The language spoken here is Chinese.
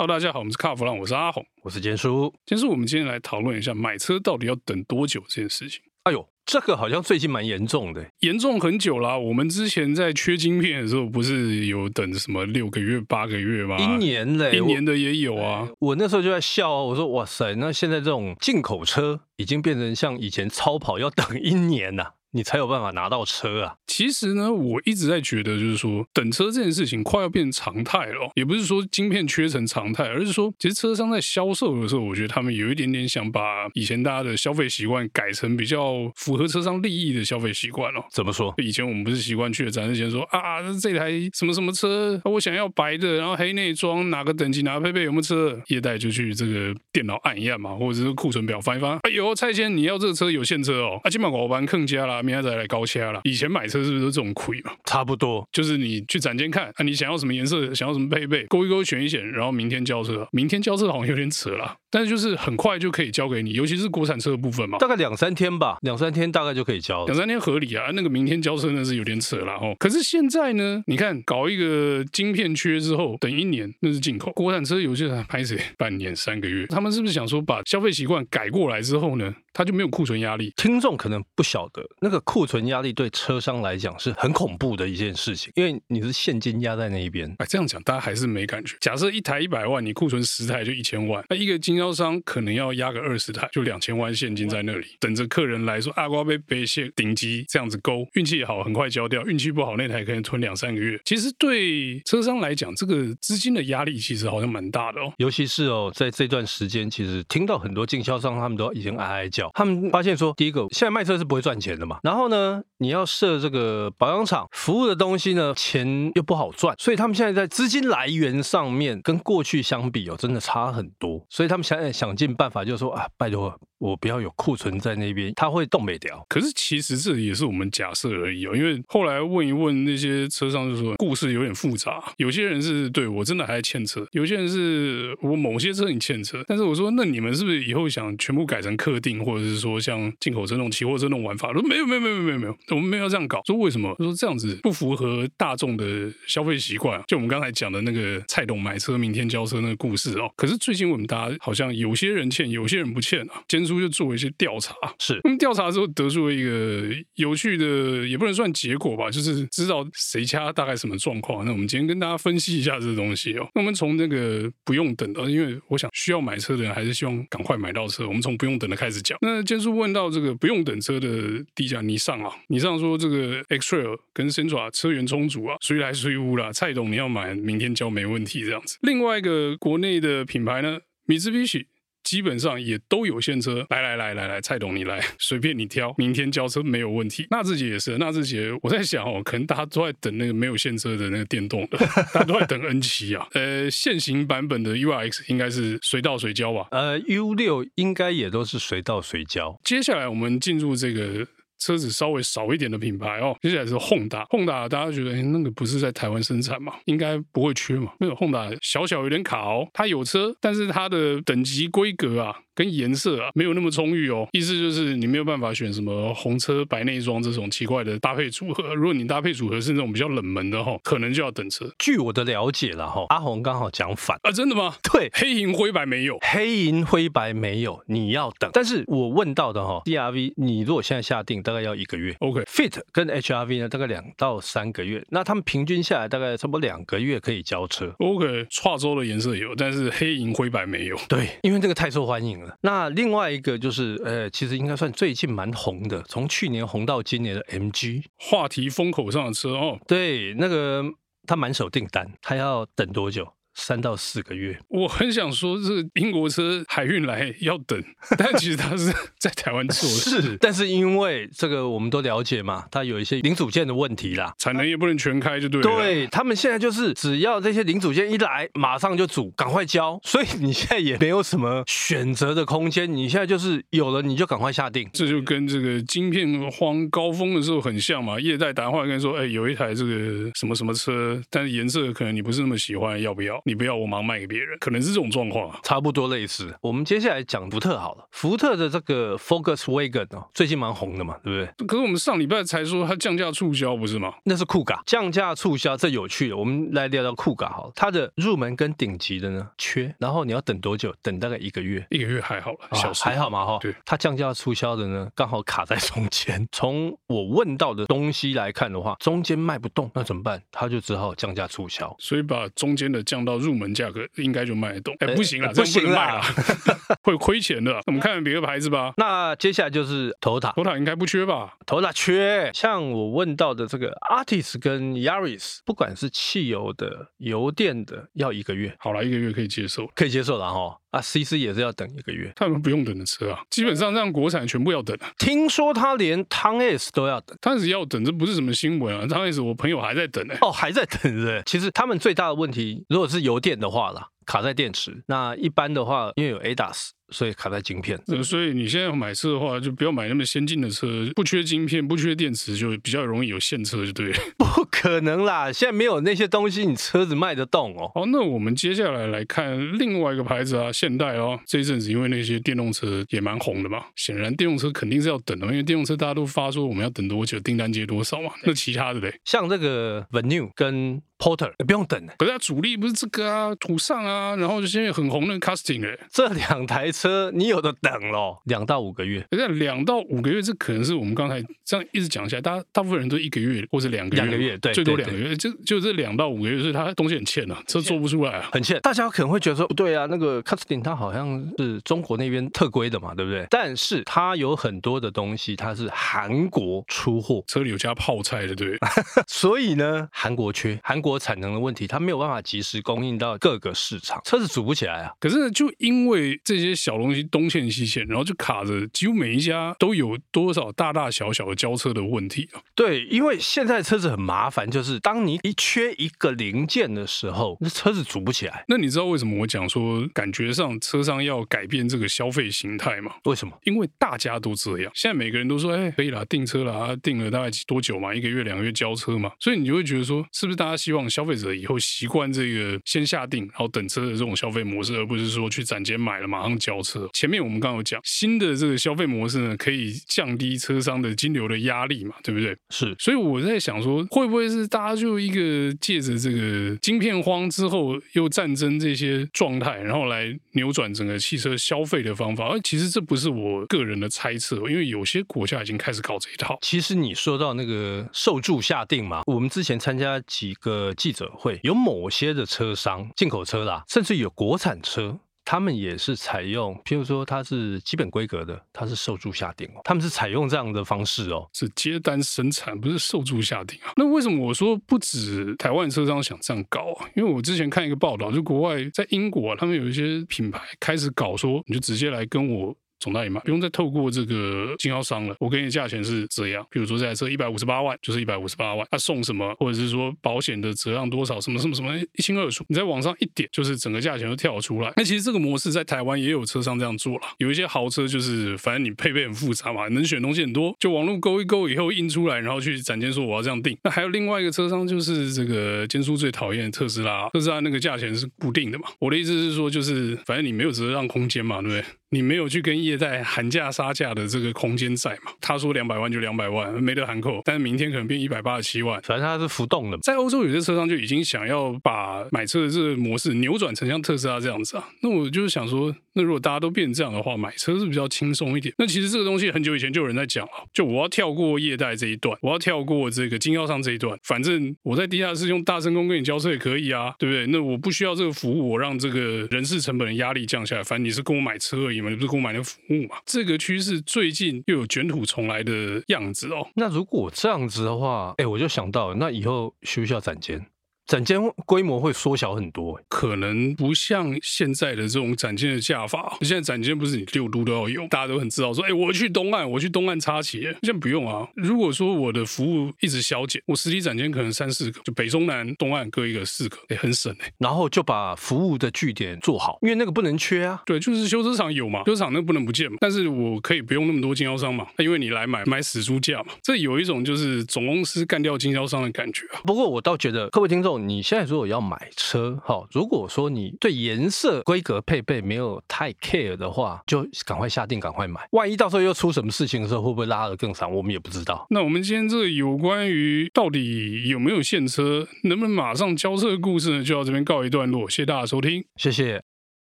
Hello，大家好，我们是卡弗朗，我是阿红，我是坚叔。坚叔，我们今天来讨论一下买车到底要等多久这件事情。哎呦，这个好像最近蛮严重的，严重很久啦。我们之前在缺晶片的时候，不是有等什么六个月、八个月吗？一年嘞，一年的也有啊。我，我那时候就在笑啊，我说哇塞，那现在这种进口车已经变成像以前超跑要等一年呐、啊。你才有办法拿到车啊！其实呢，我一直在觉得，就是说等车这件事情快要变常态了。也不是说晶片缺成常态，而是说，其实车商在销售的时候，我觉得他们有一点点想把以前大家的消费习惯改成比较符合车商利益的消费习惯了。怎么说？以前我们不是习惯去了展示前说啊，这台什么什么车，我想要白的，然后黑内装，哪个等级，哪个配备，有没有车？业代就去这个电脑按一按嘛，或者是库存表翻一翻。哎呦，蔡先你要这个车有现车哦，啊，今晚我班更加啦。明天再来高下了。以前买车是不是都这种亏嘛？差不多，就是你去展间看啊，你想要什么颜色，想要什么配备，勾一勾选一选，然后明天交车。明天交车好像有点扯了，但是就是很快就可以交给你，尤其是国产车的部分嘛，大概两三天吧，两三天大概就可以交，两三天合理啊。那个明天交车那是有点扯了哦。可是现在呢，你看搞一个晶片缺之后，等一年那是进口，国产车有些人拍谁半年三个月，他们是不是想说把消费习惯改过来之后呢？他就没有库存压力。听众可能不晓得，那个库存压力对车商来讲是很恐怖的一件事情，因为你是现金压在那一边。哎，这样讲大家还是没感觉。假设一台一百万，你库存十台就一千万，那一个经销商可能要压个二十台，就两千万现金在那里，等着客人来说阿瓜被背线顶级这样子勾，运气好很快交掉，运气不好那台可能吞两三个月。其实对车商来讲，这个资金的压力其实好像蛮大的哦。尤其是哦，在这段时间，其实听到很多经销商他们都已经哀哀叫。他们发现说，第一个，现在卖车是不会赚钱的嘛。然后呢，你要设这个保养厂服务的东西呢，钱又不好赚，所以他们现在在资金来源上面跟过去相比哦，真的差很多。所以他们想想尽办法，就是说啊，拜托。我不要有库存在那边，他会冻没掉。可是其实这也是我们假设而已哦，因为后来问一问那些车商，就说故事有点复杂。有些人是对我真的还欠车，有些人是我某些车你欠车。但是我说，那你们是不是以后想全部改成客订，或者是说像进口车那种期货车那种玩法？说没有没有没有没有没有，我们没有这样搞。说为什么？说这样子不符合大众的消费习惯。就我们刚才讲的那个蔡董买车明天交车那个故事哦。可是最近我们大家好像有些人欠，有些人不欠啊。就做一些调查，是，那么调查之后得出了一个有趣的，也不能算结果吧，就是知道谁家大概什么状况。那我们今天跟大家分析一下这个东西哦。那我们从那个不用等的，因为我想需要买车的人还是希望赶快买到车。我们从不用等的开始讲。那坚叔问到这个不用等车的低价，你上啊？你上说这个 X-Trail 跟 Sentra 车源充足啊，谁来谁无啦？蔡董你要买，明天交没问题这样子。另外一个国内的品牌呢，米兹比喜。基本上也都有现车，来来来来来，蔡董你来，随便你挑，明天交车没有问题。纳智捷也是，纳智捷我在想哦，可能大家都在等那个没有现车的那个电动的，大家都在等 N 七啊。呃，现行版本的 URX 应该是随到随交吧？呃，U 六应该也都是随到随交。接下来我们进入这个。车子稍微少一点的品牌哦，接下来是 Honda，Honda 大家觉得，哎，那个不是在台湾生产嘛，应该不会缺嘛。那个 Honda 小小有点卡哦，它有车，但是它的等级规格啊。跟颜色啊没有那么充裕哦，意思就是你没有办法选什么红车白内装这种奇怪的搭配组合。如果你搭配组合是那种比较冷门的哈，可能就要等车。据我的了解了哈，阿红刚好讲反啊，真的吗？对，黑银灰白没有，黑银灰白没有，你要等。但是我问到的哈，DRV 你如果现在下定，大概要一个月。OK，Fit 跟 HRV 呢，大概两到三个月。那他们平均下来大概差不多两个月可以交车。OK，跨州的颜色有，但是黑银灰白没有。对，因为这个太受欢迎了。那另外一个就是，呃，其实应该算最近蛮红的，从去年红到今年的 MG，话题风口上的车哦。对，那个他满手订单，他要等多久？三到四个月，我很想说，是英国车海运来要等，但其实它是在台湾做的。是，但是因为这个我们都了解嘛，它有一些零组件的问题啦，产能也不能全开，就对了。对，他们现在就是只要这些零组件一来，马上就组，赶快交，所以你现在也没有什么选择的空间，你现在就是有了你就赶快下定。这就跟这个晶片荒高峰的时候很像嘛，业代打电话跟你说，哎，有一台这个什么什么车，但是颜色可能你不是那么喜欢，要不要？你不要我马上卖给别人，可能是这种状况啊，差不多类似。我们接下来讲福特好了，福特的这个 Focus Wagon 哦，最近蛮红的嘛，对不对？可是我们上礼拜才说它降价促销，不是吗？那是酷咖降价促销，这有趣的。我们来聊聊酷咖好了，它的入门跟顶级的呢缺，然后你要等多久？等大概一个月，一个月还好了，小时还好嘛哈。对，它降价促销的呢，刚好卡在中间。从我问到的东西来看的话，中间卖不动，那怎么办？他就只好降价促销，所以把中间的降到入门价格，应该就卖得动。哎，不行了，不行了，会亏钱的。我们看看别的牌子吧。那接下来就是 Toyota，Toyota 应该不缺吧？Toyota 缺。像我问到的这个 Artis 跟 Yaris，不管是汽油的、油电的，要一个月。好了，一个月可以接受，可以接受了哈。啊，CC 也是要等一个月。他们不用等的车啊，基本上让国产全部要等啊。听说他连 Town S 都要等，汤 S 要等，这不是什么新闻啊。Town S 我朋友还在等呢、欸。哦，还在等是？其实他们最大的问题，如果是油电的话啦，卡在电池。那一般的话，因为有 ADAS。所以卡在晶片，所以你现在要买车的话，就不要买那么先进的车，不缺晶片，不缺电池，就比较容易有现车，就对了。不可能啦，现在没有那些东西，你车子卖得动哦。好，那我们接下来来看另外一个牌子啊，现代哦。这一阵子因为那些电动车也蛮红的嘛，显然电动车肯定是要等的，因为电动车大家都发说我们要等多久，订单接多少嘛。那其他的嘞，像这个 Venue 跟 Porter 也不用等，可是它主力不是这个啊，途尚啊，然后就现在很红的 Casting 哎，这两台车你有的等咯，两到五个月。可是两到五个月，这可能是我们刚才这样一直讲下来，大家大部分人都一个月或者两个月，两个月对，最多两个月，就就这两到五个月，所以它东西很欠啊，车做不出来啊，很欠。大家可能会觉得说，不对啊，那个 Casting 它好像是中国那边特规的嘛，对不对？但是它有很多的东西，它是韩国出货，车里有加泡菜的，对。所以呢，韩国缺，韩国产能的问题。它没有办法及时供应到各个市场，车子组不起来啊。可是，就因为这些小东西东欠西欠，然后就卡着，几乎每一家都有多少大大小小的交车的问题啊。对，因为现在车子很麻烦，就是当你一缺一个零件的时候，那车子组不起来。那你知道为什么我讲说感觉上车商要改变这个消费形态吗？为什么？因为大家都这样，现在每个人都说，哎，可以啦，订车啦，订了大概多久嘛？一个月、两个月交车嘛。所以你就会觉得说，是不是大家希望消费者以后习惯这个先下定，然后等车的这种消费模式，而不是说去展间买了马上交车。前面我们刚刚有讲，新的这个消费模式呢，可以降低车商的金流的压力嘛，对不对？是。所以我在想说，会不会是大家就一个借着这个晶片荒之后又战争这些状态，然后来扭转整个汽车消费的方法？而其实这不是我个人的猜测，因为有些国家已经开始搞这一套。其实你说到那个受助下定嘛，我们之前参加几个记者会。有某些的车商，进口车啦，甚至有国产车，他们也是采用，譬如说它是基本规格的，它是受注下定哦，他们是采用这样的方式哦，是接单生产，不是受注下定啊。那为什么我说不止台湾车商想这样搞啊？因为我之前看一个报道，就国外在英国啊，他们有一些品牌开始搞说，你就直接来跟我。总代理嘛，不用再透过这个经销商了。我给你价钱是这样，比如说这台车一百五十八万，就是一百五十八万。他送什么，或者是说保险的折让多少，什么什么什么一清二楚。你在网上一点，就是整个价钱都跳出来。那其实这个模式在台湾也有车商这样做了。有一些豪车就是，反正你配备很复杂嘛，能选东西很多，就网络勾一勾以后印出来，然后去展间说我要这样定。那还有另外一个车商，就是这个坚叔最讨厌的特斯拉，特斯拉那个价钱是固定的嘛。我的意思是说，就是反正你没有折让空间嘛，对不对？你没有去跟业代喊价杀价的这个空间在嘛？他说两百万就两百万，没得喊扣。但是明天可能变一百八十七万，反正它是浮动的。在欧洲有些车商就已经想要把买车的这个模式扭转成像特斯拉这样子啊。那我就是想说，那如果大家都变成这样的话，买车是比较轻松一点。那其实这个东西很久以前就有人在讲了，就我要跳过业代这一段，我要跳过这个经销商这一段，反正我在地下室用大声公跟你交车也可以啊，对不对？那我不需要这个服务，我让这个人事成本的压力降下来。反正你是跟我买车而已。你们不是购买的服务嘛？这个趋势最近又有卷土重来的样子哦。那如果这样子的话，哎，我就想到，那以后需不需要攒钱？展间规模会缩小很多，可能不像现在的这种展间的架法。现在展间不是你六都都要有，大家都很知道说，哎，我去东岸，我去东岸插旗。现在不用啊。如果说我的服务一直削减，我实体展间可能三四个，就北中南东岸各一个，四个，哎，很省哎。然后就把服务的据点做好，因为那个不能缺啊。对，就是修车厂有嘛，修车厂那个不能不见嘛。但是我可以不用那么多经销商嘛，因为你来买买死猪价嘛。这有一种就是总公司干掉经销商的感觉啊。不过我倒觉得，各位听众。你现在如果要买车，哈，如果说你对颜色、规格、配备没有太 care 的话，就赶快下定，赶快买。万一到时候又出什么事情的时候，会不会拉得更长？我们也不知道。那我们今天这个有关于到底有没有现车，能不能马上交车的故事呢，就到这边告一段落。谢谢大家收听，谢谢。